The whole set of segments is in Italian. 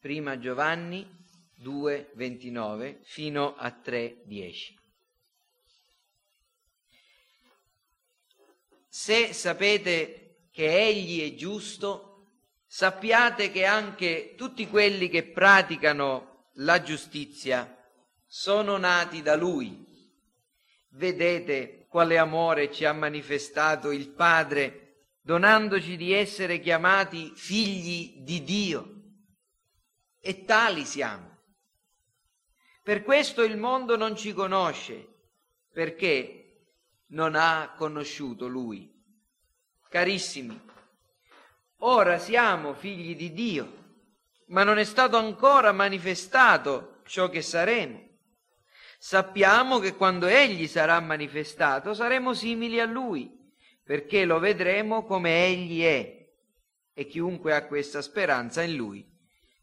prima Giovanni 2, 29 fino a 3, 10. Se sapete che Egli è giusto, sappiate che anche tutti quelli che praticano la giustizia sono nati da Lui. Vedete quale amore ci ha manifestato il Padre, donandoci di essere chiamati figli di Dio. E tali siamo. Per questo il mondo non ci conosce, perché non ha conosciuto Lui. Carissimi, ora siamo figli di Dio, ma non è stato ancora manifestato ciò che saremo. Sappiamo che quando Egli sarà manifestato saremo simili a Lui, perché lo vedremo come Egli è. E chiunque ha questa speranza in Lui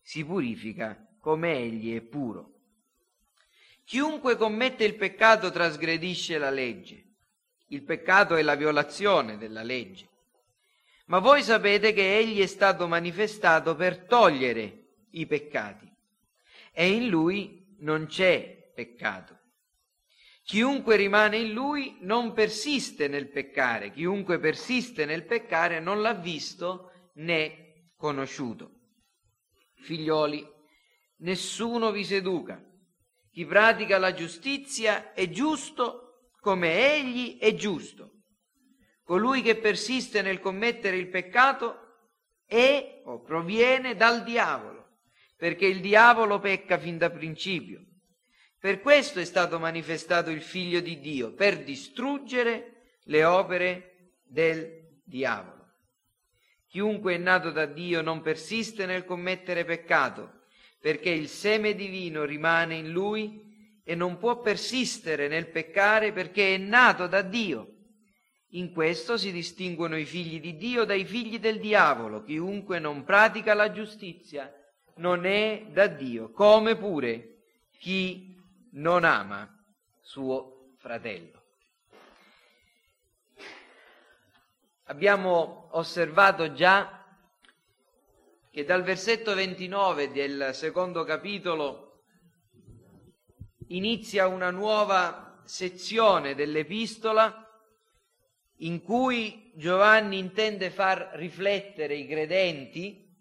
si purifica come Egli è puro. Chiunque commette il peccato trasgredisce la legge. Il peccato è la violazione della legge. Ma voi sapete che Egli è stato manifestato per togliere i peccati e in Lui non c'è peccato. Chiunque rimane in lui non persiste nel peccare, chiunque persiste nel peccare non l'ha visto né conosciuto. Figlioli, nessuno vi seduca. Chi pratica la giustizia è giusto come egli è giusto. Colui che persiste nel commettere il peccato è o proviene dal diavolo, perché il diavolo pecca fin da principio. Per questo è stato manifestato il Figlio di Dio, per distruggere le opere del diavolo. Chiunque è nato da Dio non persiste nel commettere peccato, perché il seme divino rimane in lui e non può persistere nel peccare perché è nato da Dio. In questo si distinguono i figli di Dio dai figli del diavolo. Chiunque non pratica la giustizia non è da Dio, come pure chi non ama suo fratello. Abbiamo osservato già che dal versetto 29 del secondo capitolo inizia una nuova sezione dell'epistola in cui Giovanni intende far riflettere i credenti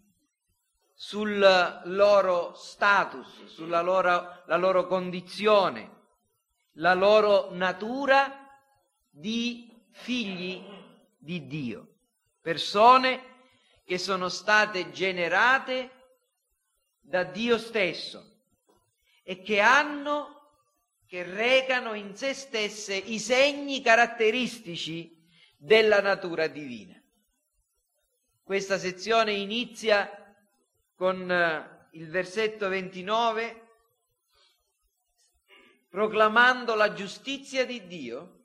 sul loro status, sulla loro, loro condizione, la loro natura di figli di Dio, persone che sono state generate da Dio stesso e che hanno, che recano in se stesse i segni caratteristici della natura divina. Questa sezione inizia con eh, il versetto 29, proclamando la giustizia di Dio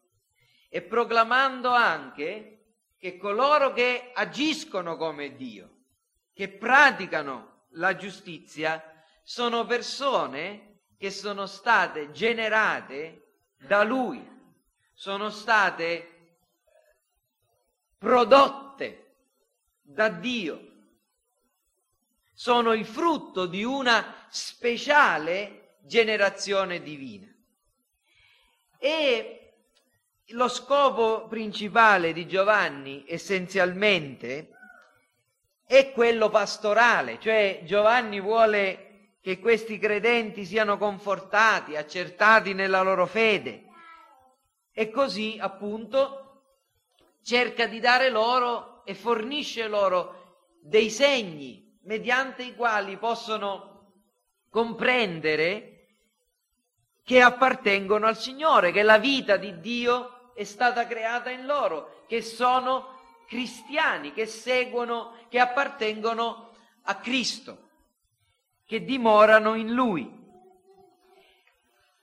e proclamando anche che coloro che agiscono come Dio, che praticano la giustizia, sono persone che sono state generate da Lui, sono state prodotte da Dio sono il frutto di una speciale generazione divina. E lo scopo principale di Giovanni essenzialmente è quello pastorale, cioè Giovanni vuole che questi credenti siano confortati, accertati nella loro fede. E così appunto cerca di dare loro e fornisce loro dei segni mediante i quali possono comprendere che appartengono al Signore, che la vita di Dio è stata creata in loro, che sono cristiani, che seguono, che appartengono a Cristo, che dimorano in Lui.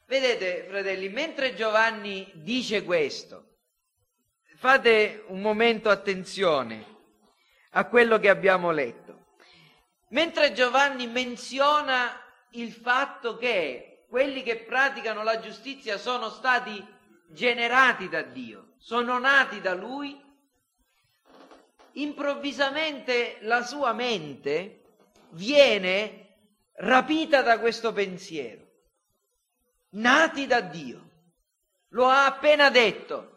Vedete, fratelli, mentre Giovanni dice questo, fate un momento attenzione a quello che abbiamo letto. Mentre Giovanni menziona il fatto che quelli che praticano la giustizia sono stati generati da Dio, sono nati da Lui, improvvisamente la sua mente viene rapita da questo pensiero, nati da Dio. Lo ha appena detto.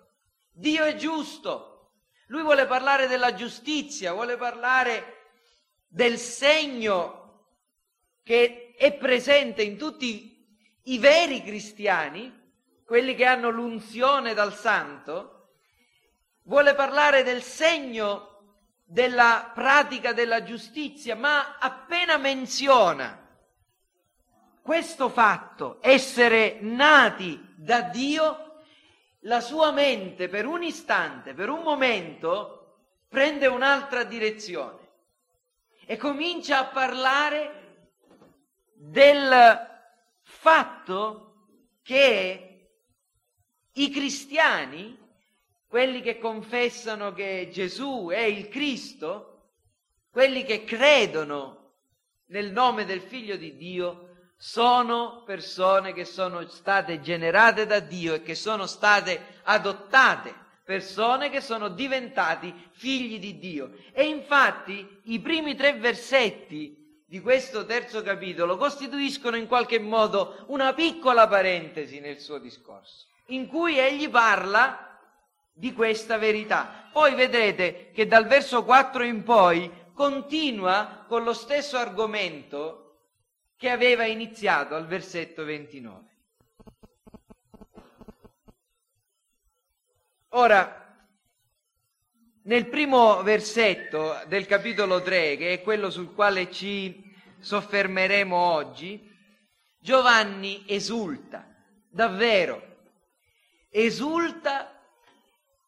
Dio è giusto. Lui vuole parlare della giustizia, vuole parlare del segno che è presente in tutti i veri cristiani, quelli che hanno l'unzione dal santo, vuole parlare del segno della pratica della giustizia, ma appena menziona questo fatto, essere nati da Dio, la sua mente per un istante, per un momento, prende un'altra direzione e comincia a parlare del fatto che i cristiani quelli che confessano che Gesù è il Cristo, quelli che credono nel nome del Figlio di Dio, sono persone che sono state generate da Dio e che sono state adottate, persone che sono diventati figli di Dio. E infatti i primi tre versetti di questo terzo capitolo costituiscono in qualche modo una piccola parentesi nel suo discorso, in cui egli parla di questa verità. Poi vedrete che dal verso 4 in poi continua con lo stesso argomento che aveva iniziato al versetto 29. Ora, nel primo versetto del capitolo 3, che è quello sul quale ci soffermeremo oggi, Giovanni esulta, davvero, esulta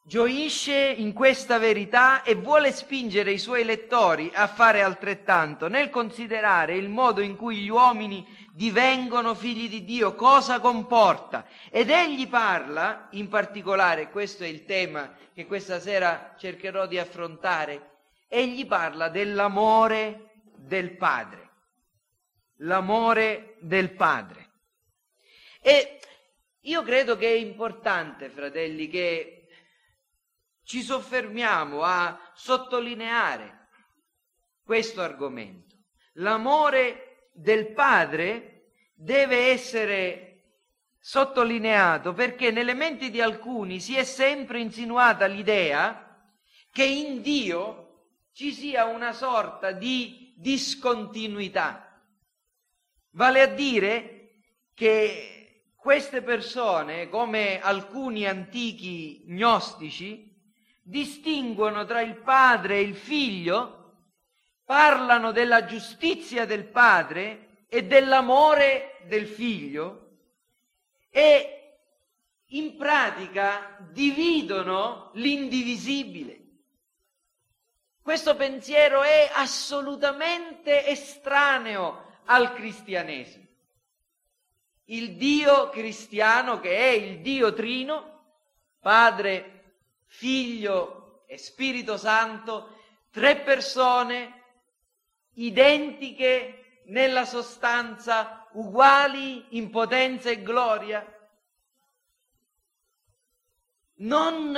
gioisce in questa verità e vuole spingere i suoi lettori a fare altrettanto, nel considerare il modo in cui gli uomini divengono figli di Dio, cosa comporta. Ed egli parla, in particolare, questo è il tema che questa sera cercherò di affrontare, egli parla dell'amore del Padre. L'amore del Padre. E io credo che è importante, fratelli, che ci soffermiamo a sottolineare questo argomento. L'amore del padre deve essere sottolineato perché nelle menti di alcuni si è sempre insinuata l'idea che in Dio ci sia una sorta di discontinuità. Vale a dire che queste persone, come alcuni antichi gnostici, distinguono tra il padre e il figlio, parlano della giustizia del padre e dell'amore del figlio e in pratica dividono l'indivisibile. Questo pensiero è assolutamente estraneo al cristianesimo. Il Dio cristiano, che è il Dio trino, Padre, Figlio e Spirito Santo, tre persone identiche nella sostanza, uguali in potenza e gloria, non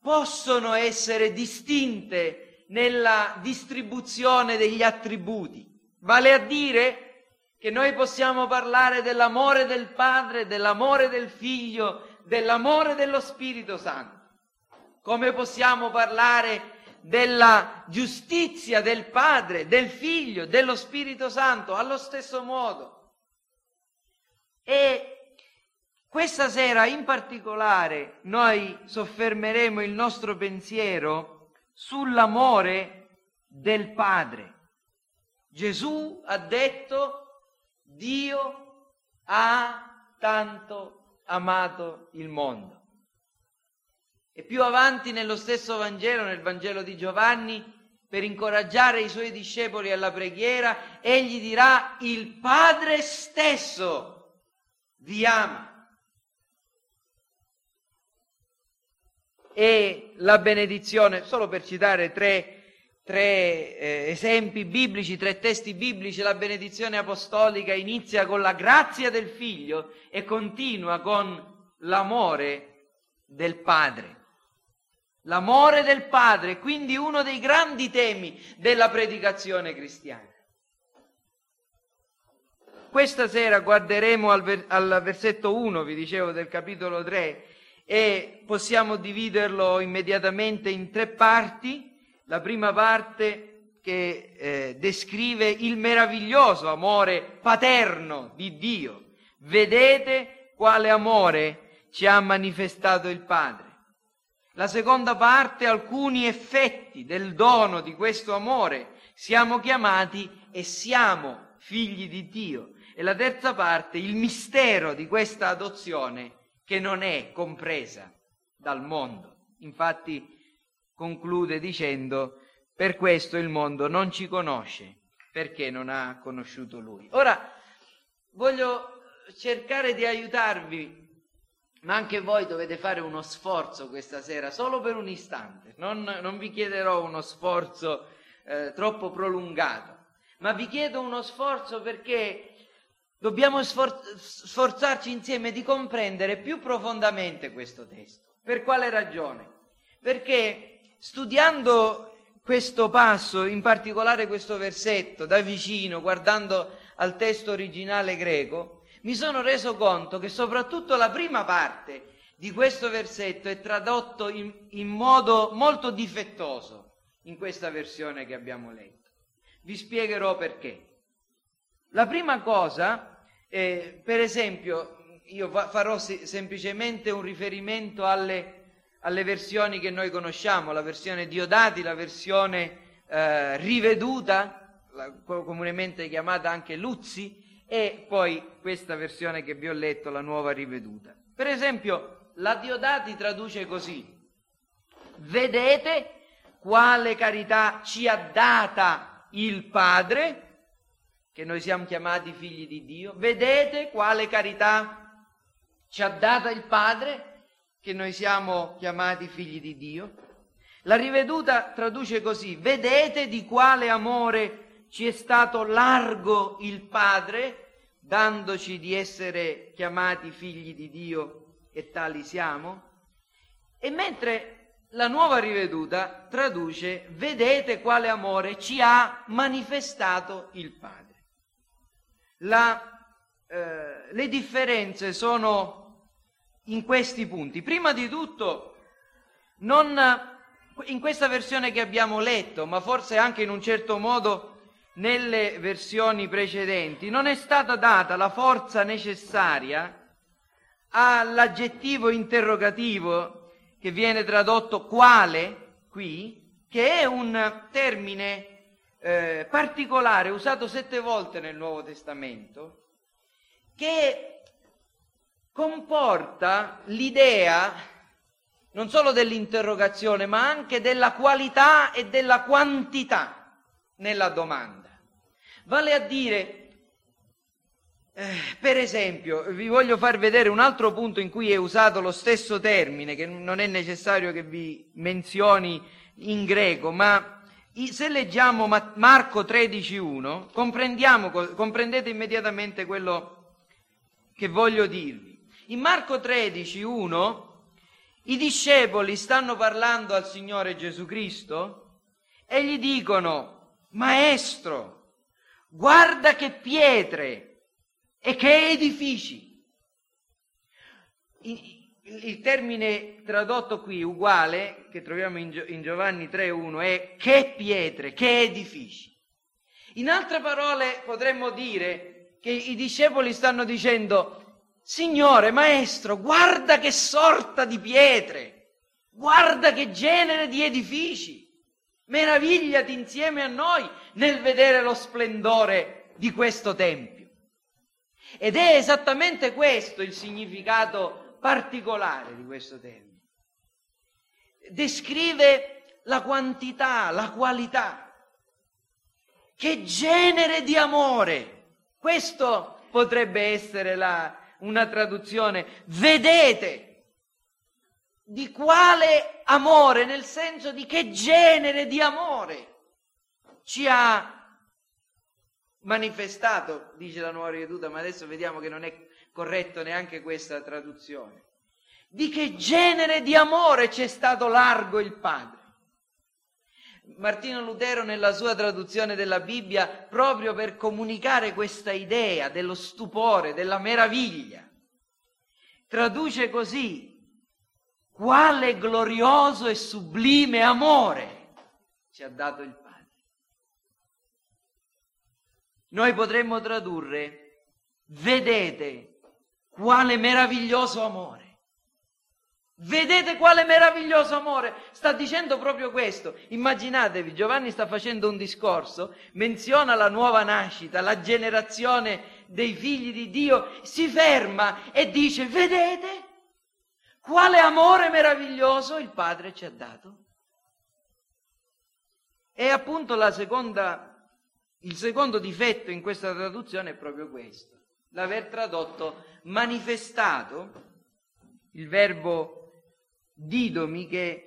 possono essere distinte nella distribuzione degli attributi. Vale a dire che noi possiamo parlare dell'amore del Padre, dell'amore del Figlio, dell'amore dello Spirito Santo. Come possiamo parlare della giustizia del Padre, del Figlio, dello Spirito Santo allo stesso modo? E questa sera in particolare noi soffermeremo il nostro pensiero sull'amore del Padre. Gesù ha detto Dio ha tanto amato il mondo. E più avanti nello stesso Vangelo, nel Vangelo di Giovanni, per incoraggiare i suoi discepoli alla preghiera, egli dirà il Padre stesso vi ama. E la benedizione, solo per citare tre, tre eh, esempi biblici, tre testi biblici, la benedizione apostolica inizia con la grazia del Figlio e continua con l'amore del Padre l'amore del Padre, quindi uno dei grandi temi della predicazione cristiana. questa sera guarderemo al, ver- al versetto 1, vi dicevo, del capitolo 3 e possiamo dividerlo immediatamente in tre parti. La prima parte che eh, descrive il meraviglioso amore paterno di Dio. Vedete quale amore ci ha manifestato il Padre. La seconda parte, alcuni effetti del dono di questo amore. Siamo chiamati e siamo figli di Dio. E la terza parte, il mistero di questa adozione che non è compresa dal mondo. Infatti conclude dicendo, per questo il mondo non ci conosce, perché non ha conosciuto lui. Ora, voglio cercare di aiutarvi ma anche voi dovete fare uno sforzo questa sera, solo per un istante. Non, non vi chiederò uno sforzo eh, troppo prolungato, ma vi chiedo uno sforzo perché dobbiamo sfor- sforzarci insieme di comprendere più profondamente questo testo. Per quale ragione? Perché studiando questo passo, in particolare questo versetto, da vicino, guardando al testo originale greco, mi sono reso conto che soprattutto la prima parte di questo versetto è tradotto in, in modo molto difettoso in questa versione che abbiamo letto. Vi spiegherò perché. La prima cosa, eh, per esempio, io farò se- semplicemente un riferimento alle, alle, versioni che noi conosciamo, la versione Diodati, la versione eh, riveduta, la, comunemente chiamata anche Luzzi, e poi questa versione che vi ho letto, la nuova riveduta. Per esempio, la Diodati traduce così, vedete quale carità ci ha data il Padre, che noi siamo chiamati figli di Dio, vedete quale carità ci ha data il Padre, che noi siamo chiamati figli di Dio. La riveduta traduce così, vedete di quale amore ci è stato largo il Padre, dandoci di essere chiamati figli di Dio e tali siamo? E mentre la nuova riveduta traduce, vedete quale amore ci ha manifestato il Padre. La, eh, le differenze sono in questi punti. Prima di tutto, non in questa versione che abbiamo letto, ma forse anche in un certo modo nelle versioni precedenti non è stata data la forza necessaria all'aggettivo interrogativo che viene tradotto quale qui, che è un termine eh, particolare usato sette volte nel Nuovo Testamento, che comporta l'idea non solo dell'interrogazione, ma anche della qualità e della quantità nella domanda. Vale a dire, eh, per esempio, vi voglio far vedere un altro punto in cui è usato lo stesso termine, che non è necessario che vi menzioni in greco, ma se leggiamo Marco 13.1, comprendiamo, comprendete immediatamente quello che voglio dirvi. In Marco 13.1 i discepoli stanno parlando al Signore Gesù Cristo e gli dicono, Maestro, guarda che pietre e che edifici. Il termine tradotto qui uguale, che troviamo in Giovanni 3.1, è che pietre, che edifici. In altre parole potremmo dire che i discepoli stanno dicendo, Signore, Maestro, guarda che sorta di pietre, guarda che genere di edifici. Meravigliati insieme a noi nel vedere lo splendore di questo Tempio. Ed è esattamente questo il significato particolare di questo Tempio. Descrive la quantità, la qualità. Che genere di amore! Questo potrebbe essere la, una traduzione. Vedete di quale amore, nel senso di che genere di amore ci ha manifestato, dice la nuova riveduta, ma adesso vediamo che non è corretto neanche questa traduzione. Di che genere di amore c'è stato largo il Padre? Martino Lutero nella sua traduzione della Bibbia proprio per comunicare questa idea dello stupore, della meraviglia. Traduce così, quale glorioso e sublime amore ci ha dato il Padre. Noi potremmo tradurre, vedete quale meraviglioso amore. Vedete quale meraviglioso amore? Sta dicendo proprio questo. Immaginatevi, Giovanni sta facendo un discorso, menziona la nuova nascita, la generazione dei figli di Dio, si ferma e dice, vedete quale amore meraviglioso il Padre ci ha dato? E appunto seconda, il secondo difetto in questa traduzione è proprio questo, l'aver tradotto manifestato il verbo didomi che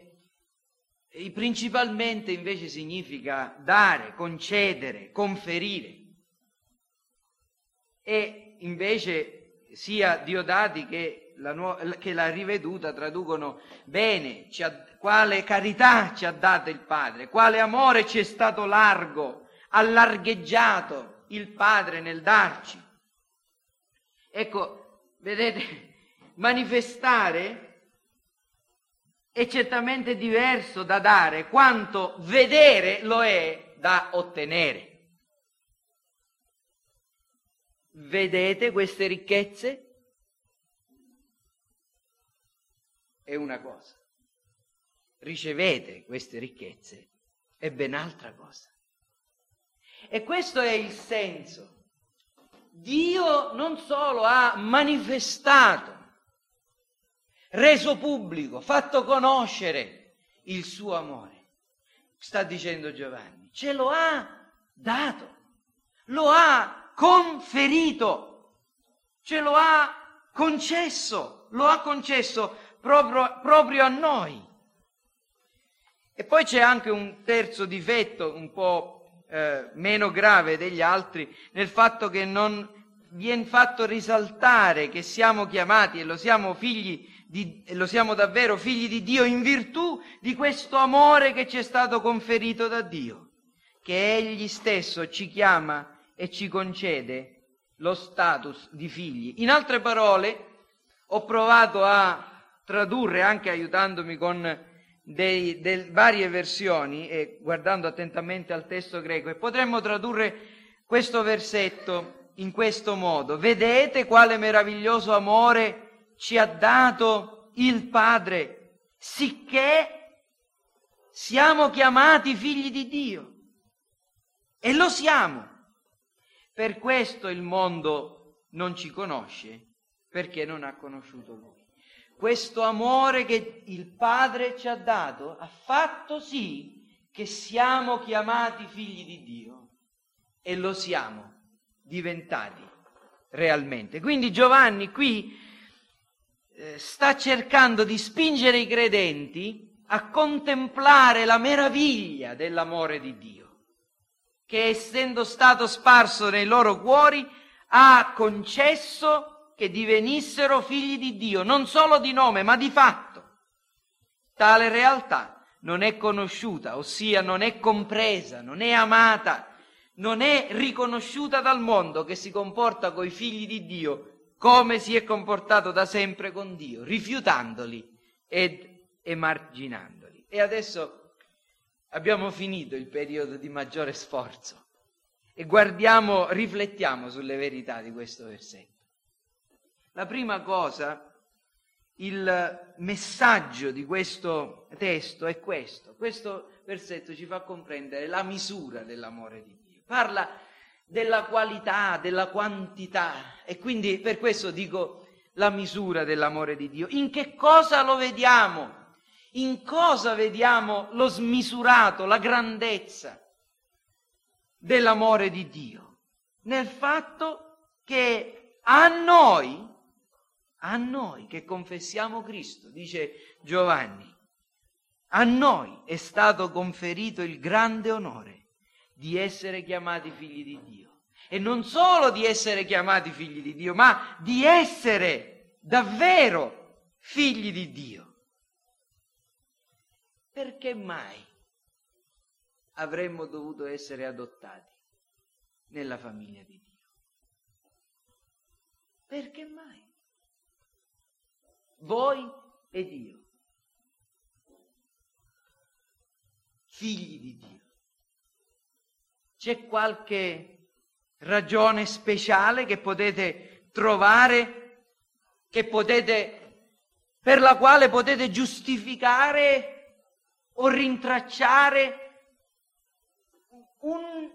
principalmente invece significa dare, concedere, conferire. E invece sia Diodati che la, nu- che la riveduta traducono bene ha, quale carità ci ha dato il Padre, quale amore ci è stato largo, allargheggiato il Padre nel darci. Ecco, vedete, manifestare è certamente diverso da dare quanto vedere lo è da ottenere. Vedete queste ricchezze? È una cosa. Ricevete queste ricchezze è ben altra cosa. E questo è il senso. Dio non solo ha manifestato reso pubblico, fatto conoscere il suo amore. Sta dicendo Giovanni, ce lo ha dato, lo ha conferito, ce lo ha concesso, lo ha concesso proprio, proprio a noi. E poi c'è anche un terzo difetto, un po' eh, meno grave degli altri, nel fatto che non viene fatto risaltare che siamo chiamati e lo siamo figli di, lo siamo davvero figli di Dio in virtù di questo amore che ci è stato conferito da Dio, che Egli stesso ci chiama e ci concede lo status di figli. In altre parole, ho provato a tradurre, anche aiutandomi con dei, dei, varie versioni e guardando attentamente al testo greco, e potremmo tradurre questo versetto in questo modo. Vedete quale meraviglioso amore ci ha dato il Padre, sicché siamo chiamati figli di Dio. E lo siamo. Per questo il mondo non ci conosce, perché non ha conosciuto Lui. Questo amore che il Padre ci ha dato ha fatto sì che siamo chiamati figli di Dio e lo siamo diventati realmente. Quindi Giovanni qui sta cercando di spingere i credenti a contemplare la meraviglia dell'amore di Dio, che essendo stato sparso nei loro cuori ha concesso che divenissero figli di Dio, non solo di nome, ma di fatto. Tale realtà non è conosciuta, ossia non è compresa, non è amata, non è riconosciuta dal mondo che si comporta coi figli di Dio come si è comportato da sempre con Dio, rifiutandoli ed emarginandoli. E adesso abbiamo finito il periodo di maggiore sforzo e guardiamo, riflettiamo sulle verità di questo versetto. La prima cosa, il messaggio di questo testo è questo. Questo versetto ci fa comprendere la misura dell'amore di Dio. Parla della qualità, della quantità. E quindi per questo dico la misura dell'amore di Dio. In che cosa lo vediamo? In cosa vediamo lo smisurato, la grandezza dell'amore di Dio? Nel fatto che a noi, a noi che confessiamo Cristo, dice Giovanni, a noi è stato conferito il grande onore di essere chiamati figli di Dio. E non solo di essere chiamati figli di Dio, ma di essere davvero figli di Dio. Perché mai avremmo dovuto essere adottati nella famiglia di Dio. Perché mai? Voi e Dio, figli di Dio. C'è qualche ragione speciale che potete trovare, che potete, per la quale potete giustificare o rintracciare un,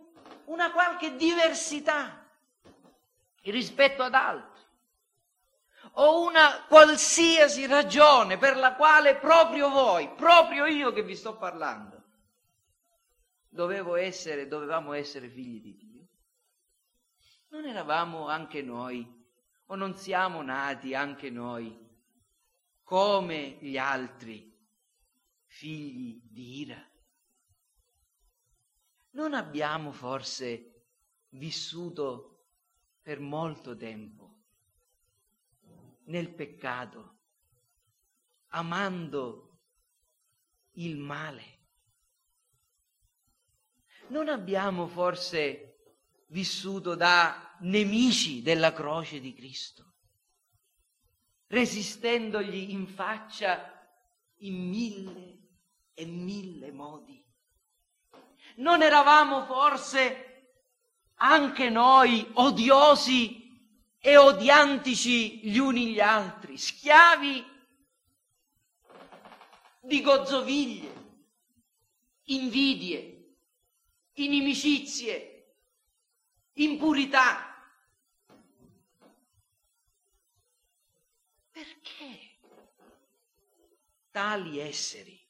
una qualche diversità rispetto ad altri o una qualsiasi ragione per la quale proprio voi, proprio io che vi sto parlando, dovevo essere, dovevamo essere figli di Dio? Non eravamo anche noi, o non siamo nati anche noi, come gli altri, figli di ira? Non abbiamo forse vissuto per molto tempo nel peccato, amando il male? Non abbiamo forse vissuto da nemici della croce di Cristo, resistendogli in faccia in mille e mille modi? Non eravamo forse anche noi odiosi e odiantici gli uni gli altri, schiavi di gozzoviglie, invidie, inimicizie, impurità. Perché tali esseri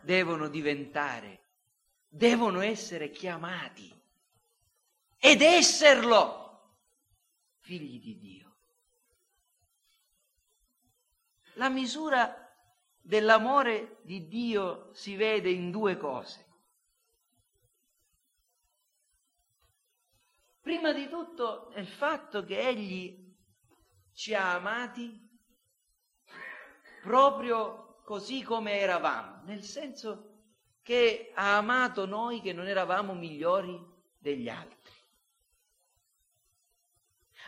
devono diventare, devono essere chiamati ed esserlo figli di Dio. La misura dell'amore di Dio si vede in due cose. Prima di tutto è il fatto che Egli ci ha amati proprio così come eravamo, nel senso che ha amato noi che non eravamo migliori degli altri.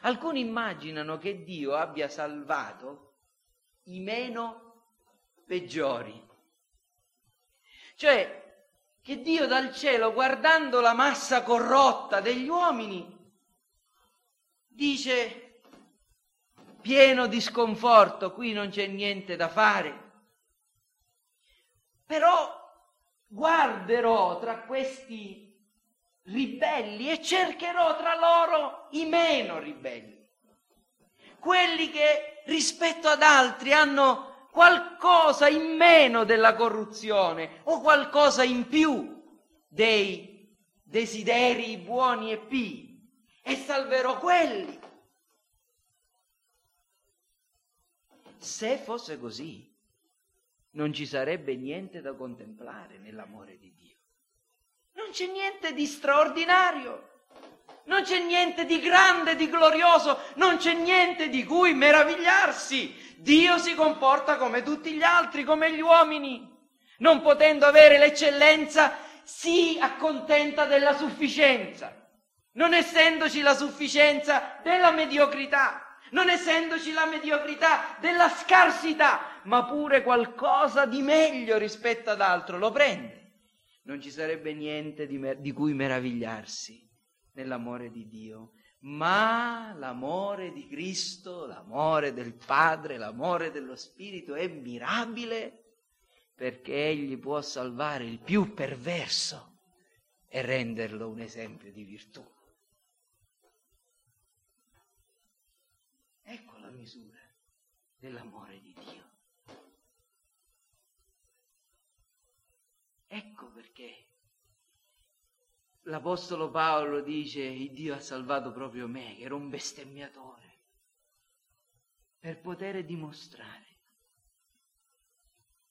Alcuni immaginano che Dio abbia salvato i meno peggiori. Cioè, che Dio dal cielo, guardando la massa corrotta degli uomini, dice, pieno di sconforto, qui non c'è niente da fare. Però guarderò tra questi ribelli e cercherò tra loro i meno ribelli, quelli che rispetto ad altri hanno qualcosa in meno della corruzione o qualcosa in più dei desideri buoni e pii e salverò quelli. Se fosse così, non ci sarebbe niente da contemplare nell'amore di Dio. Non c'è niente di straordinario, non c'è niente di grande, di glorioso, non c'è niente di cui meravigliarsi. Dio si comporta come tutti gli altri, come gli uomini. Non potendo avere l'eccellenza, si accontenta della sufficienza. Non essendoci la sufficienza della mediocrità, non essendoci la mediocrità della scarsità, ma pure qualcosa di meglio rispetto ad altro, lo prende non ci sarebbe niente di, mer- di cui meravigliarsi nell'amore di Dio, ma l'amore di Cristo, l'amore del Padre, l'amore dello Spirito è mirabile perché Egli può salvare il più perverso e renderlo un esempio di virtù. Ecco la misura dell'amore di Dio. Ecco perché l'Apostolo Paolo dice, il Dio ha salvato proprio me, che ero un bestemmiatore, per poter dimostrare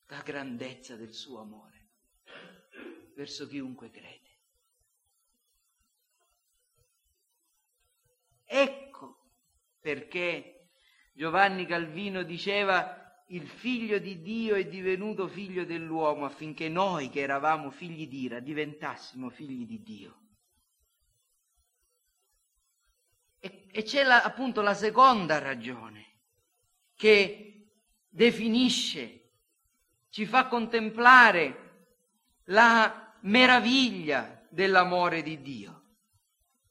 la grandezza del suo amore verso chiunque crede. Ecco perché Giovanni Calvino diceva il figlio di Dio è divenuto figlio dell'uomo affinché noi che eravamo figli d'ira diventassimo figli di Dio. E, e c'è la, appunto la seconda ragione che definisce, ci fa contemplare la meraviglia dell'amore di Dio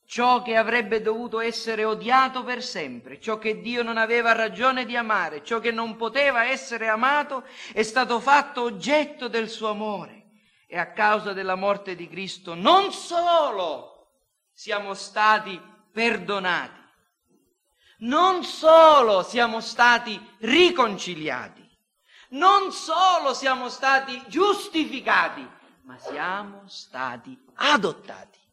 ciò che avrebbe dovuto essere odiato per sempre, ciò che Dio non aveva ragione di amare, ciò che non poteva essere amato, è stato fatto oggetto del suo amore. E a causa della morte di Cristo non solo siamo stati perdonati, non solo siamo stati riconciliati, non solo siamo stati giustificati, ma siamo stati adottati.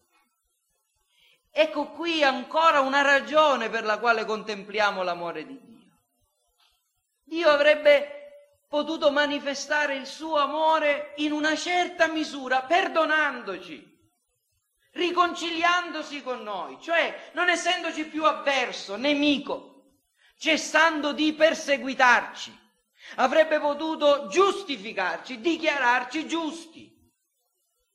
Ecco qui ancora una ragione per la quale contempliamo l'amore di Dio. Dio avrebbe potuto manifestare il suo amore in una certa misura, perdonandoci, riconciliandosi con noi, cioè non essendoci più avverso, nemico, cessando di perseguitarci. Avrebbe potuto giustificarci, dichiararci giusti,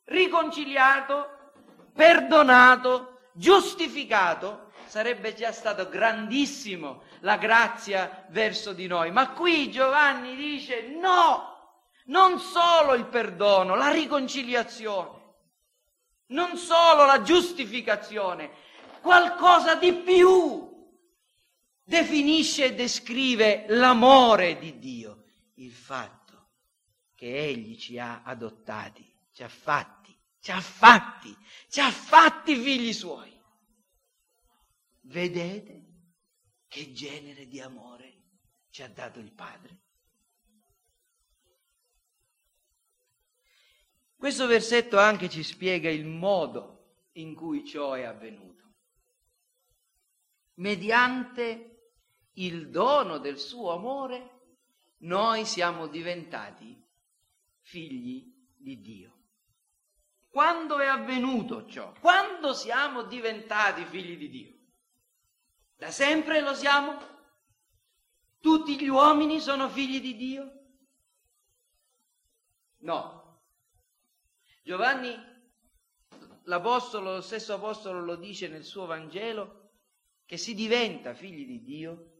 riconciliato, perdonato, giustificato, sarebbe già stato grandissimo la grazia verso di noi. Ma qui Giovanni dice no, non solo il perdono, la riconciliazione, non solo la giustificazione, qualcosa di più definisce e descrive l'amore di Dio, il fatto che Egli ci ha adottati, ci ha fatti ci ha fatti, ci ha fatti figli suoi. Vedete che genere di amore ci ha dato il Padre? Questo versetto anche ci spiega il modo in cui ciò è avvenuto. Mediante il dono del suo amore, noi siamo diventati figli di Dio. Quando è avvenuto ciò? Quando siamo diventati figli di Dio? Da sempre lo siamo? Tutti gli uomini sono figli di Dio? No. Giovanni, l'apostolo, lo stesso apostolo lo dice nel suo Vangelo, che si diventa figli di Dio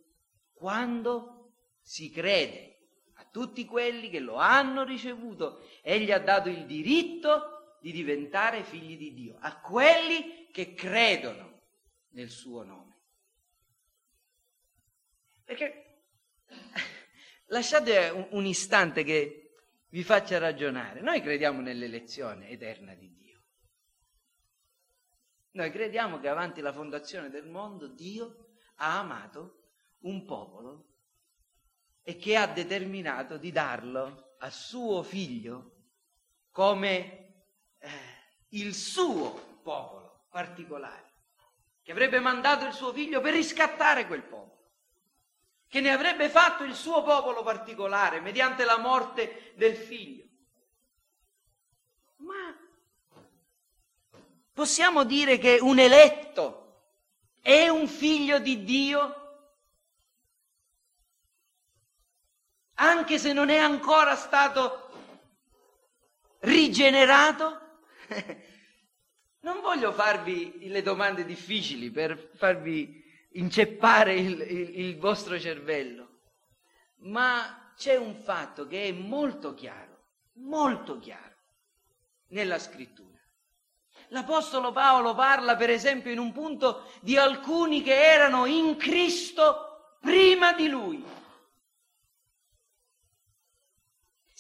quando si crede a tutti quelli che lo hanno ricevuto. Egli ha dato il diritto di diventare figli di Dio, a quelli che credono nel suo nome. Perché lasciate un, un istante che vi faccia ragionare. Noi crediamo nell'elezione eterna di Dio. Noi crediamo che avanti la fondazione del mondo Dio ha amato un popolo e che ha determinato di darlo a suo figlio come eh, il suo popolo particolare, che avrebbe mandato il suo figlio per riscattare quel popolo, che ne avrebbe fatto il suo popolo particolare mediante la morte del figlio. Ma possiamo dire che un eletto è un figlio di Dio? Anche se non è ancora stato rigenerato? Non voglio farvi le domande difficili per farvi inceppare il, il, il vostro cervello, ma c'è un fatto che è molto chiaro, molto chiaro nella scrittura. L'Apostolo Paolo parla, per esempio, in un punto di alcuni che erano in Cristo prima di lui.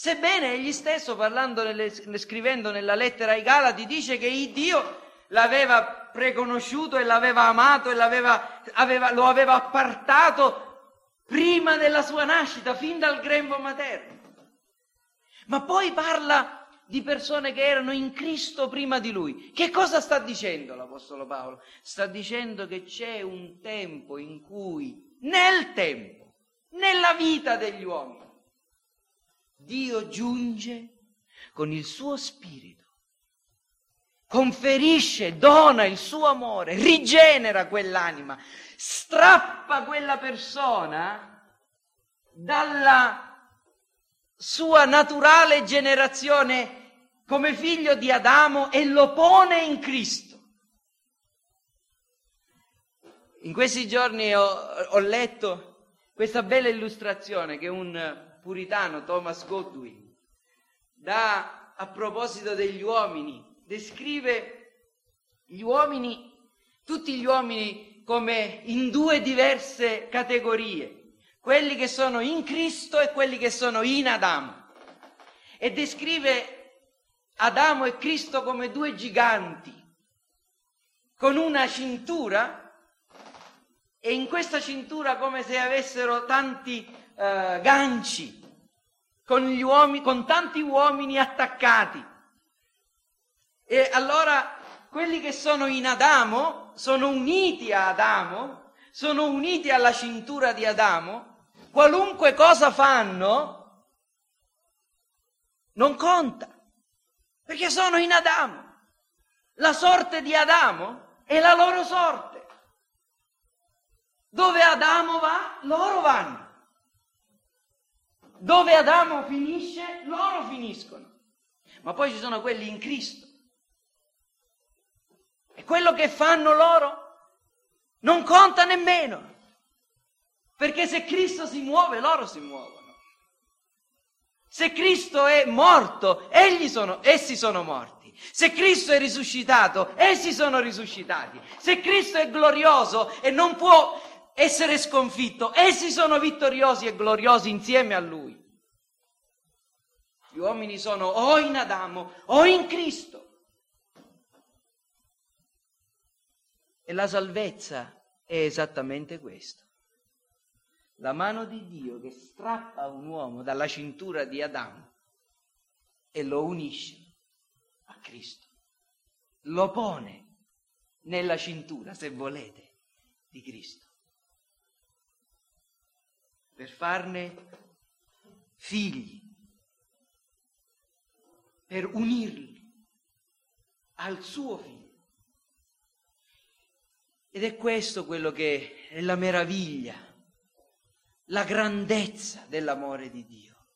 Sebbene egli stesso, parlando nelle, scrivendo nella lettera ai Galati, dice che Dio l'aveva preconosciuto e l'aveva amato e l'aveva, aveva, lo aveva appartato prima della sua nascita, fin dal grembo materno. Ma poi parla di persone che erano in Cristo prima di lui. Che cosa sta dicendo l'Apostolo Paolo? Sta dicendo che c'è un tempo in cui, nel tempo, nella vita degli uomini, Dio giunge con il suo spirito, conferisce, dona il suo amore, rigenera quell'anima, strappa quella persona dalla sua naturale generazione come figlio di Adamo e lo pone in Cristo. In questi giorni ho, ho letto questa bella illustrazione che un puritano, Thomas Godwin, dà a proposito degli uomini. Descrive gli uomini, tutti gli uomini come in due diverse categorie quelli che sono in Cristo e quelli che sono in Adamo. E descrive Adamo e Cristo come due giganti, con una cintura e in questa cintura come se avessero tanti uh, ganci, con, uomini, con tanti uomini attaccati. E allora quelli che sono in Adamo sono uniti a Adamo, sono uniti alla cintura di Adamo qualunque cosa fanno, non conta, perché sono in Adamo. La sorte di Adamo è la loro sorte. Dove Adamo va, loro vanno. Dove Adamo finisce, loro finiscono. Ma poi ci sono quelli in Cristo. E quello che fanno loro non conta nemmeno. Perché se Cristo si muove, loro si muovono. Se Cristo è morto, sono, essi sono morti. Se Cristo è risuscitato, essi sono risuscitati. Se Cristo è glorioso e non può essere sconfitto, essi sono vittoriosi e gloriosi insieme a Lui. Gli uomini sono o in Adamo o in Cristo. E la salvezza è esattamente questo la mano di Dio che strappa un uomo dalla cintura di Adamo e lo unisce a Cristo. Lo pone nella cintura, se volete, di Cristo. Per farne figli, per unirli al suo figlio. Ed è questo quello che è la meraviglia la grandezza dell'amore di Dio.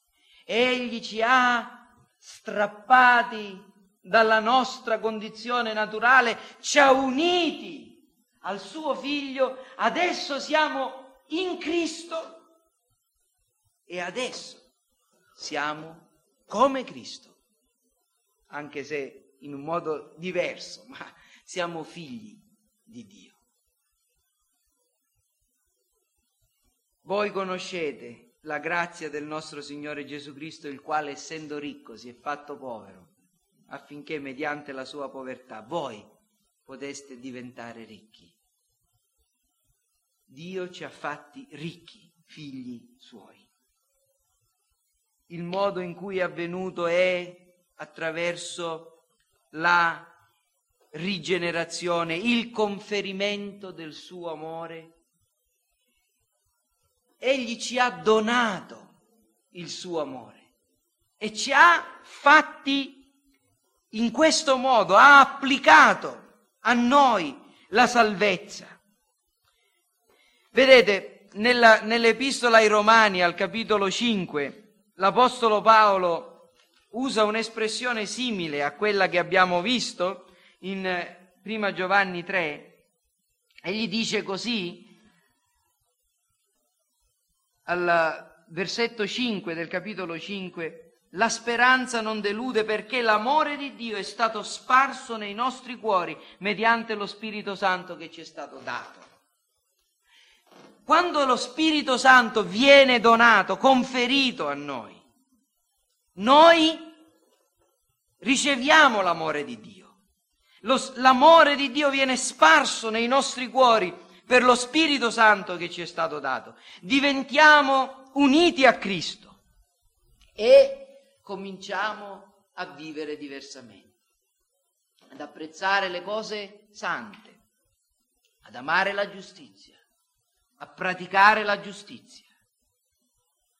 Egli ci ha strappati dalla nostra condizione naturale, ci ha uniti al suo figlio, adesso siamo in Cristo e adesso siamo come Cristo, anche se in un modo diverso, ma siamo figli di Dio. Voi conoscete la grazia del nostro Signore Gesù Cristo, il quale essendo ricco si è fatto povero, affinché mediante la sua povertà voi poteste diventare ricchi. Dio ci ha fatti ricchi, figli suoi. Il modo in cui è avvenuto è attraverso la rigenerazione, il conferimento del suo amore Egli ci ha donato il suo amore e ci ha fatti in questo modo, ha applicato a noi la salvezza. Vedete, nella, nell'epistola ai Romani al capitolo 5, l'Apostolo Paolo usa un'espressione simile a quella che abbiamo visto in Prima Giovanni 3 e gli dice così, al versetto 5 del capitolo 5, la speranza non delude perché l'amore di Dio è stato sparso nei nostri cuori mediante lo Spirito Santo che ci è stato dato. Quando lo Spirito Santo viene donato, conferito a noi, noi riceviamo l'amore di Dio. Lo, l'amore di Dio viene sparso nei nostri cuori per lo Spirito Santo che ci è stato dato, diventiamo uniti a Cristo e cominciamo a vivere diversamente, ad apprezzare le cose sante, ad amare la giustizia, a praticare la giustizia.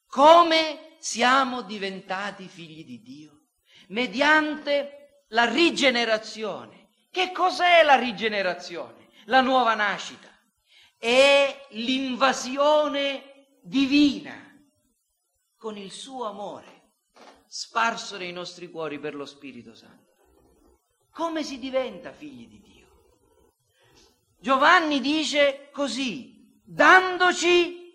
Come siamo diventati figli di Dio? Mediante la rigenerazione. Che cos'è la rigenerazione? La nuova nascita è l'invasione divina con il suo amore sparso nei nostri cuori per lo Spirito Santo. Come si diventa figli di Dio? Giovanni dice così, dandoci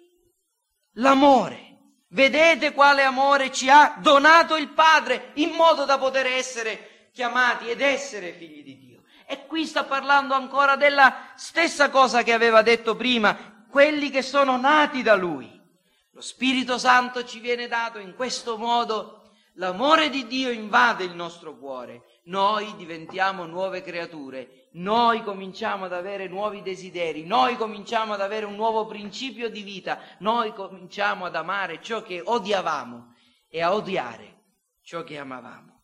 l'amore. Vedete quale amore ci ha donato il Padre in modo da poter essere chiamati ed essere figli di Dio. E qui sta parlando ancora della stessa cosa che aveva detto prima, quelli che sono nati da Lui. Lo Spirito Santo ci viene dato in questo modo, l'amore di Dio invade il nostro cuore, noi diventiamo nuove creature, noi cominciamo ad avere nuovi desideri, noi cominciamo ad avere un nuovo principio di vita, noi cominciamo ad amare ciò che odiavamo e a odiare ciò che amavamo.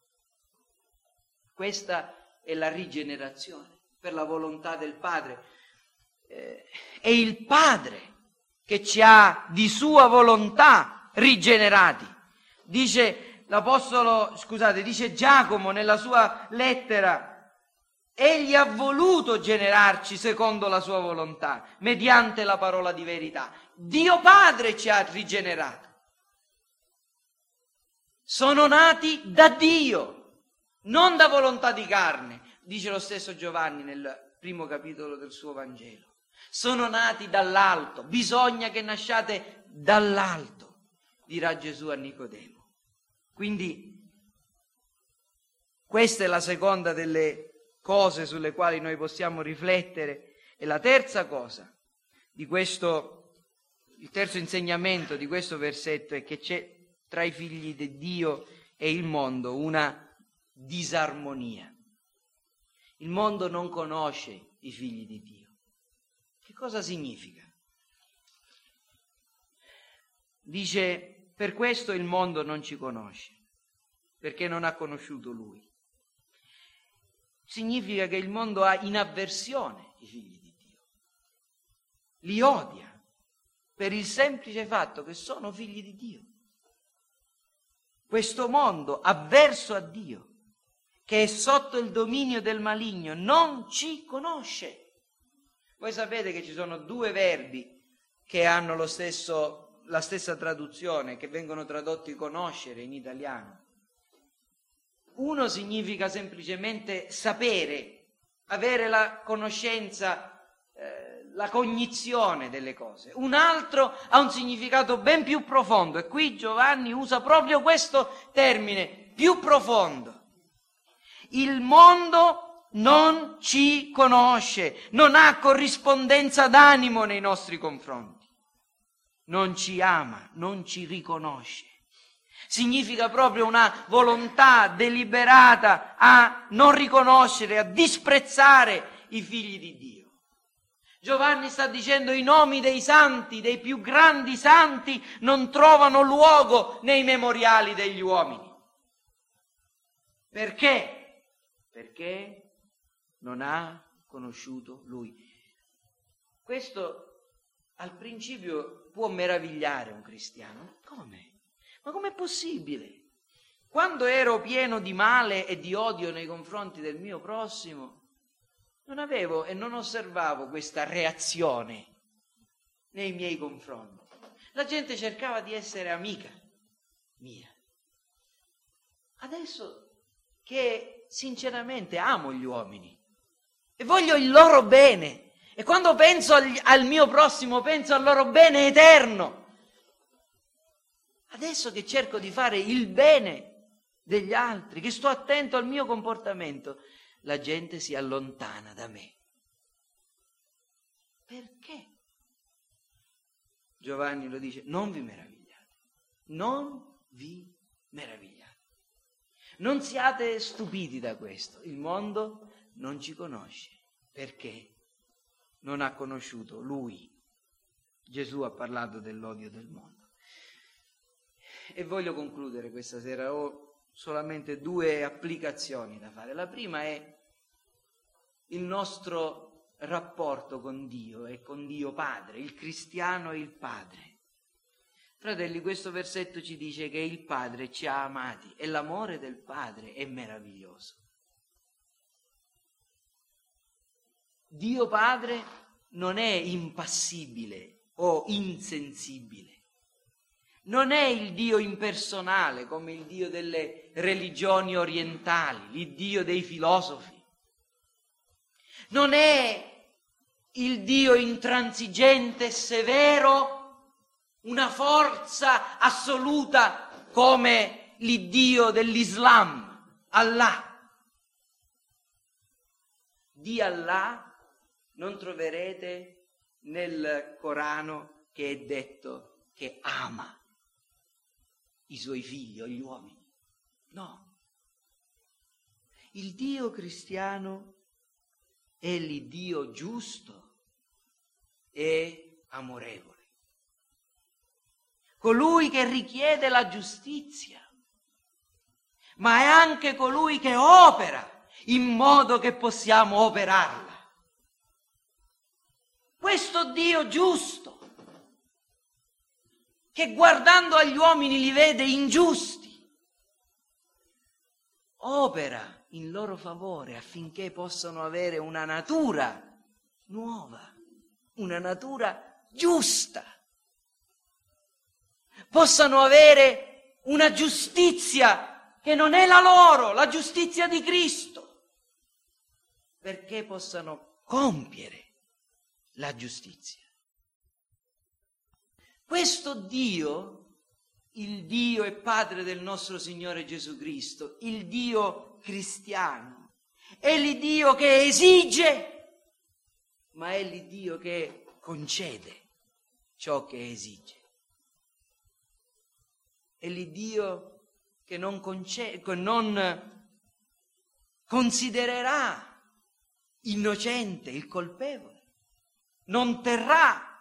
Questa è la rigenerazione per la volontà del Padre. Eh, è il Padre che ci ha di sua volontà rigenerati. Dice l'Apostolo, scusate, dice Giacomo nella sua lettera, Egli ha voluto generarci secondo la sua volontà, mediante la parola di verità. Dio Padre ci ha rigenerato. Sono nati da Dio non da volontà di carne, dice lo stesso Giovanni nel primo capitolo del suo Vangelo. Sono nati dall'alto, bisogna che nasciate dall'alto, dirà Gesù a Nicodemo. Quindi questa è la seconda delle cose sulle quali noi possiamo riflettere. E la terza cosa di questo, il terzo insegnamento di questo versetto è che c'è tra i figli di Dio e il mondo una disarmonia. Il mondo non conosce i figli di Dio. Che cosa significa? Dice, per questo il mondo non ci conosce, perché non ha conosciuto Lui. Significa che il mondo ha in avversione i figli di Dio, li odia per il semplice fatto che sono figli di Dio. Questo mondo avverso a Dio che è sotto il dominio del maligno, non ci conosce. Voi sapete che ci sono due verbi che hanno stesso, la stessa traduzione, che vengono tradotti conoscere in italiano. Uno significa semplicemente sapere, avere la conoscenza, eh, la cognizione delle cose. Un altro ha un significato ben più profondo e qui Giovanni usa proprio questo termine, più profondo il mondo non ci conosce, non ha corrispondenza d'animo nei nostri confronti, non ci ama, non ci riconosce. Significa proprio una volontà deliberata a non riconoscere, a disprezzare i figli di Dio. Giovanni sta dicendo i nomi dei santi, dei più grandi santi, non trovano luogo nei memoriali degli uomini. Perché? perché non ha conosciuto lui. Questo al principio può meravigliare un cristiano. Come? Ma com'è possibile? Quando ero pieno di male e di odio nei confronti del mio prossimo, non avevo e non osservavo questa reazione nei miei confronti. La gente cercava di essere amica mia. Adesso che sinceramente amo gli uomini e voglio il loro bene. E quando penso al, al mio prossimo, penso al loro bene eterno. Adesso che cerco di fare il bene degli altri, che sto attento al mio comportamento, la gente si allontana da me. Perché? Giovanni lo dice, non vi meravigliate, non vi meravigliate. Non siate stupiti da questo, il mondo non ci conosce perché non ha conosciuto lui. Gesù ha parlato dell'odio del mondo. E voglio concludere questa sera, ho solamente due applicazioni da fare. La prima è il nostro rapporto con Dio e con Dio Padre, il cristiano e il Padre. Fratelli, questo versetto ci dice che il Padre ci ha amati e l'amore del Padre è meraviglioso. Dio Padre non è impassibile o insensibile. non è il Dio impersonale come il Dio delle religioni orientali, l'Iddio dei filosofi. Non è il Dio intransigente e severo, una forza assoluta come l'Iddio dell'Islam, Allah. Di Allah non troverete nel Corano che è detto che ama i suoi figli o gli uomini. No. Il Dio cristiano è l'Iddio giusto e amorevole. Colui che richiede la giustizia, ma è anche colui che opera in modo che possiamo operarla. Questo Dio giusto, che guardando agli uomini li vede ingiusti, opera in loro favore affinché possano avere una natura nuova, una natura giusta, possano avere una giustizia che non è la loro, la giustizia di Cristo, perché possano compiere la giustizia. Questo Dio, il Dio e Padre del nostro Signore Gesù Cristo, il Dio cristiano, è l'Iddio che esige, ma è l'Iddio che concede ciò che esige. È l'Iddio che non, concede, non considererà innocente il colpevole non terrà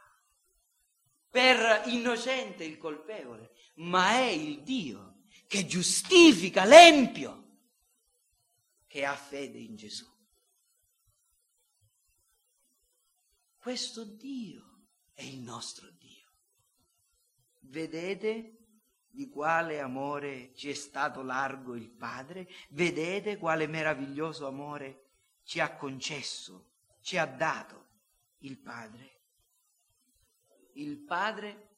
per innocente il colpevole, ma è il Dio che giustifica l'empio che ha fede in Gesù. Questo Dio è il nostro Dio. Vedete di quale amore ci è stato largo il Padre? Vedete quale meraviglioso amore ci ha concesso, ci ha dato? Il Padre. Il Padre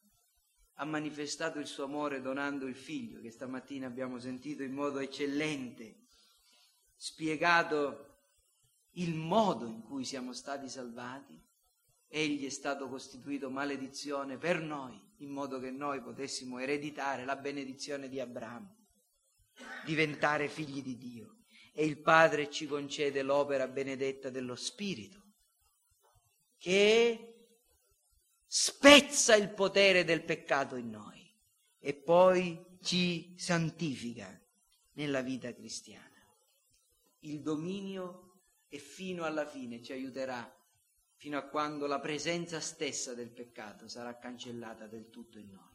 ha manifestato il suo amore donando il figlio, che stamattina abbiamo sentito in modo eccellente, spiegato il modo in cui siamo stati salvati. Egli è stato costituito maledizione per noi, in modo che noi potessimo ereditare la benedizione di Abramo, diventare figli di Dio. E il Padre ci concede l'opera benedetta dello Spirito che spezza il potere del peccato in noi e poi ci santifica nella vita cristiana. Il dominio e fino alla fine ci aiuterà fino a quando la presenza stessa del peccato sarà cancellata del tutto in noi.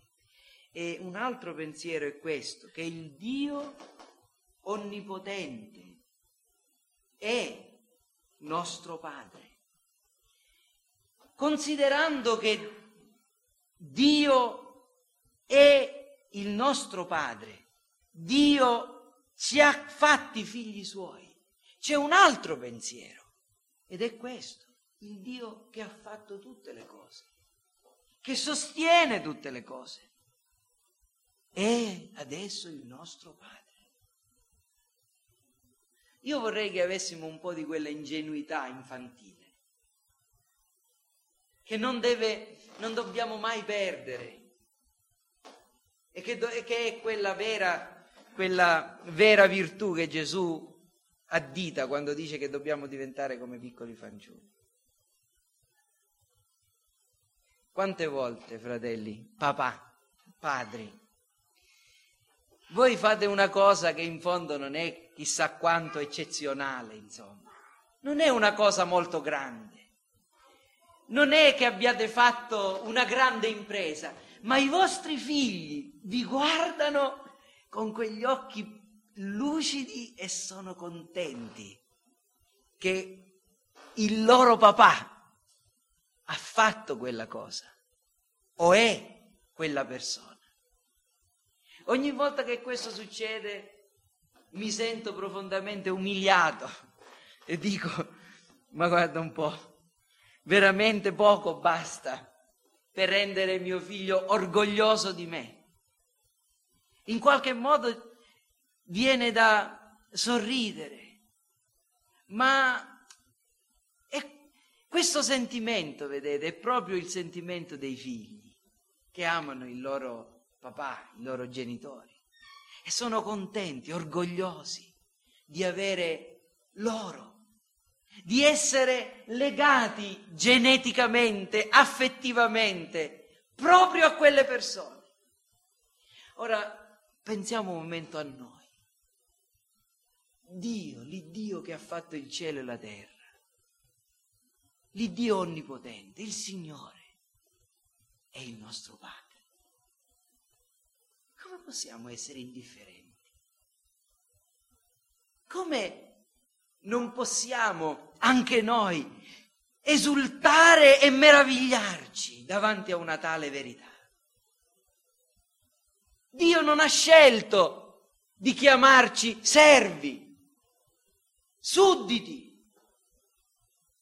E un altro pensiero è questo, che il Dio onnipotente è nostro Padre considerando che Dio è il nostro Padre, Dio ci ha fatti figli suoi, c'è un altro pensiero ed è questo, il Dio che ha fatto tutte le cose, che sostiene tutte le cose, è adesso il nostro Padre. Io vorrei che avessimo un po' di quella ingenuità infantile che non, deve, non dobbiamo mai perdere. E che, e che è quella vera, quella vera virtù che Gesù addita quando dice che dobbiamo diventare come piccoli fanciulli. Quante volte, fratelli, papà, padri, voi fate una cosa che in fondo non è chissà quanto eccezionale, insomma, non è una cosa molto grande non è che abbiate fatto una grande impresa, ma i vostri figli vi guardano con quegli occhi lucidi e sono contenti che il loro papà ha fatto quella cosa o è quella persona. Ogni volta che questo succede mi sento profondamente umiliato e dico, ma guarda un po', veramente poco basta per rendere mio figlio orgoglioso di me. in qualche modo viene da sorridere, ma questo sentimento, vedete, è proprio il sentimento dei figli che amano il loro papà, i loro genitori e sono contenti, orgogliosi di avere loro, di essere legati geneticamente, affettivamente, proprio a quelle persone. Ora pensiamo un momento a noi. Dio, l'Iddio che ha fatto il cielo e la terra, l'Iddio onnipotente, il Signore, è il nostro Padre. Come possiamo essere indifferenti? Come non possiamo anche noi esultare e meravigliarci davanti a una tale verità? Dio non ha scelto di chiamarci servi, sudditi.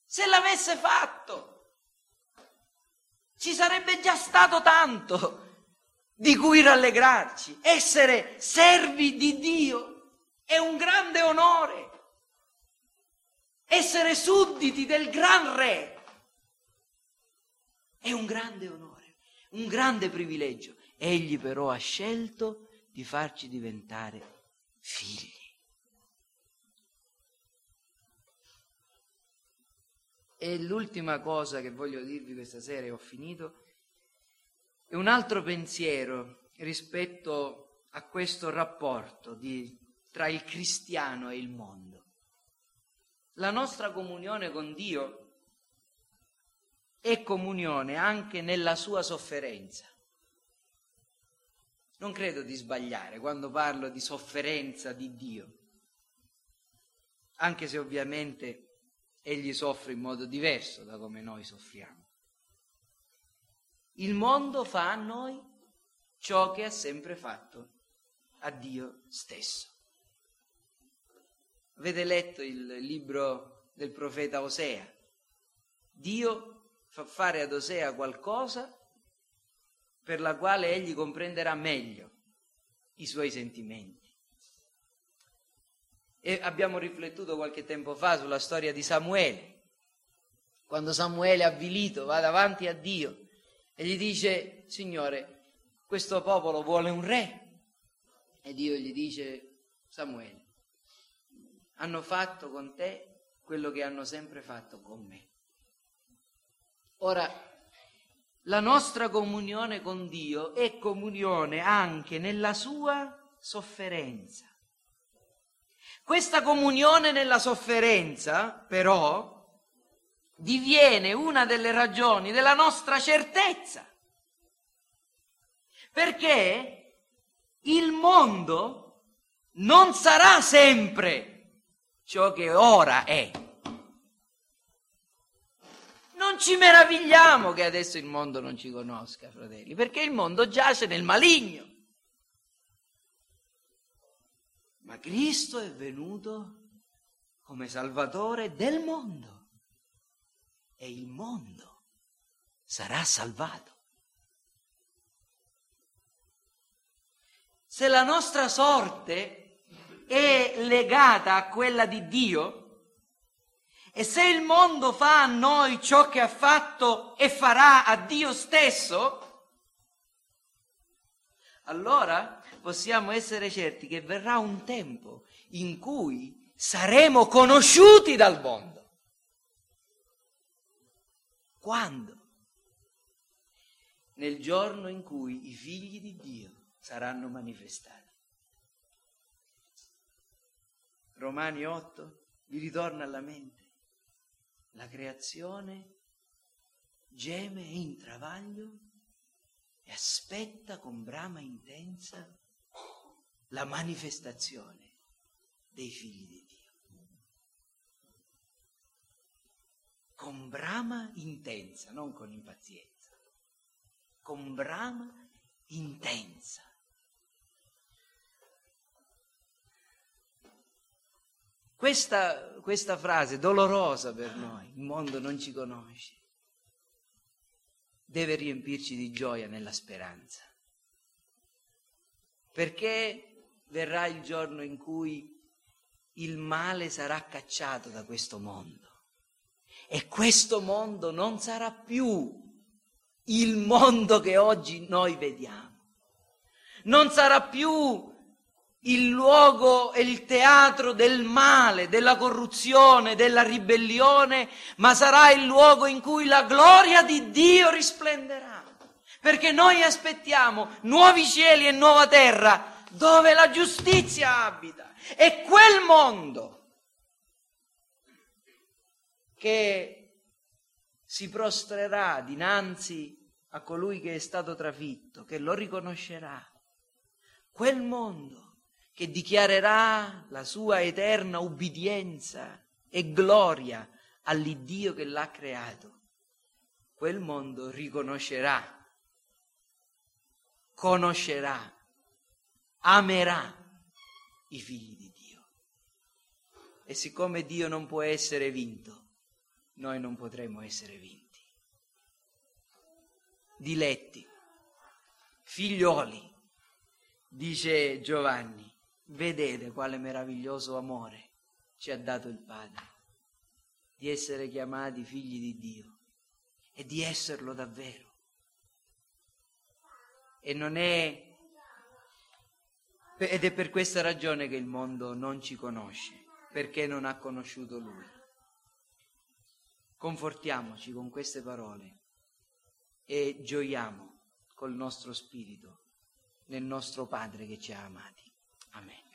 Se l'avesse fatto, ci sarebbe già stato tanto di cui rallegrarci. Essere servi di Dio è un grande onore. Essere sudditi del gran re è un grande onore, un grande privilegio. Egli però ha scelto di farci diventare figli. E l'ultima cosa che voglio dirvi questa sera, e ho finito, è un altro pensiero rispetto a questo rapporto di, tra il cristiano e il mondo. La nostra comunione con Dio è comunione anche nella sua sofferenza. Non credo di sbagliare quando parlo di sofferenza di Dio, anche se ovviamente Egli soffre in modo diverso da come noi soffriamo. Il mondo fa a noi ciò che ha sempre fatto a Dio stesso. Avete letto il libro del profeta Osea? Dio fa fare ad Osea qualcosa per la quale egli comprenderà meglio i suoi sentimenti. E abbiamo riflettuto qualche tempo fa sulla storia di Samuele. Quando Samuele avvilito va davanti a Dio e gli dice, Signore, questo popolo vuole un re. E Dio gli dice, Samuele, hanno fatto con te quello che hanno sempre fatto con me. Ora, la nostra comunione con Dio è comunione anche nella sua sofferenza. Questa comunione nella sofferenza, però, diviene una delle ragioni della nostra certezza. Perché il mondo non sarà sempre ciò che ora è. Non ci meravigliamo che adesso il mondo non ci conosca, fratelli, perché il mondo giace nel maligno. Ma Cristo è venuto come Salvatore del mondo e il mondo sarà salvato. Se la nostra sorte è legata a quella di Dio, e se il mondo fa a noi ciò che ha fatto e farà a Dio stesso, allora possiamo essere certi che verrà un tempo in cui saremo conosciuti dal mondo. Quando? Nel giorno in cui i figli di Dio saranno manifestati. Romani 8 vi ritorna alla mente la creazione geme in travaglio e aspetta con brama intensa la manifestazione dei figli di Dio. Con brama intensa, non con impazienza, con brama intensa. Questa, questa frase dolorosa per noi, il mondo non ci conosce, deve riempirci di gioia nella speranza. perché verrà il giorno in cui il male sarà cacciato da questo mondo e questo mondo non sarà più il mondo che oggi noi vediamo. Non sarà più il luogo e il teatro del male, della corruzione, della ribellione, ma sarà il luogo in cui la gloria di Dio risplenderà. Perché noi aspettiamo nuovi cieli e nuova terra dove la giustizia abita. E quel mondo che si prostrerà dinanzi a colui che è stato trafitto, che lo riconoscerà. Quel mondo che dichiarerà la sua eterna ubbidienza e gloria all'Iddio che l'ha creato. Quel mondo riconoscerà, conoscerà, amerà i figli di Dio. E siccome Dio non può essere vinto, noi non potremo essere vinti. Diletti, figlioli, dice Giovanni, Vedete quale meraviglioso amore ci ha dato il Padre, di essere chiamati figli di Dio e di esserlo davvero. E non è ed è per questa ragione che il mondo non ci conosce, perché non ha conosciuto Lui. Confortiamoci con queste parole e gioiamo col nostro spirito nel nostro Padre che ci ha amati. Amén.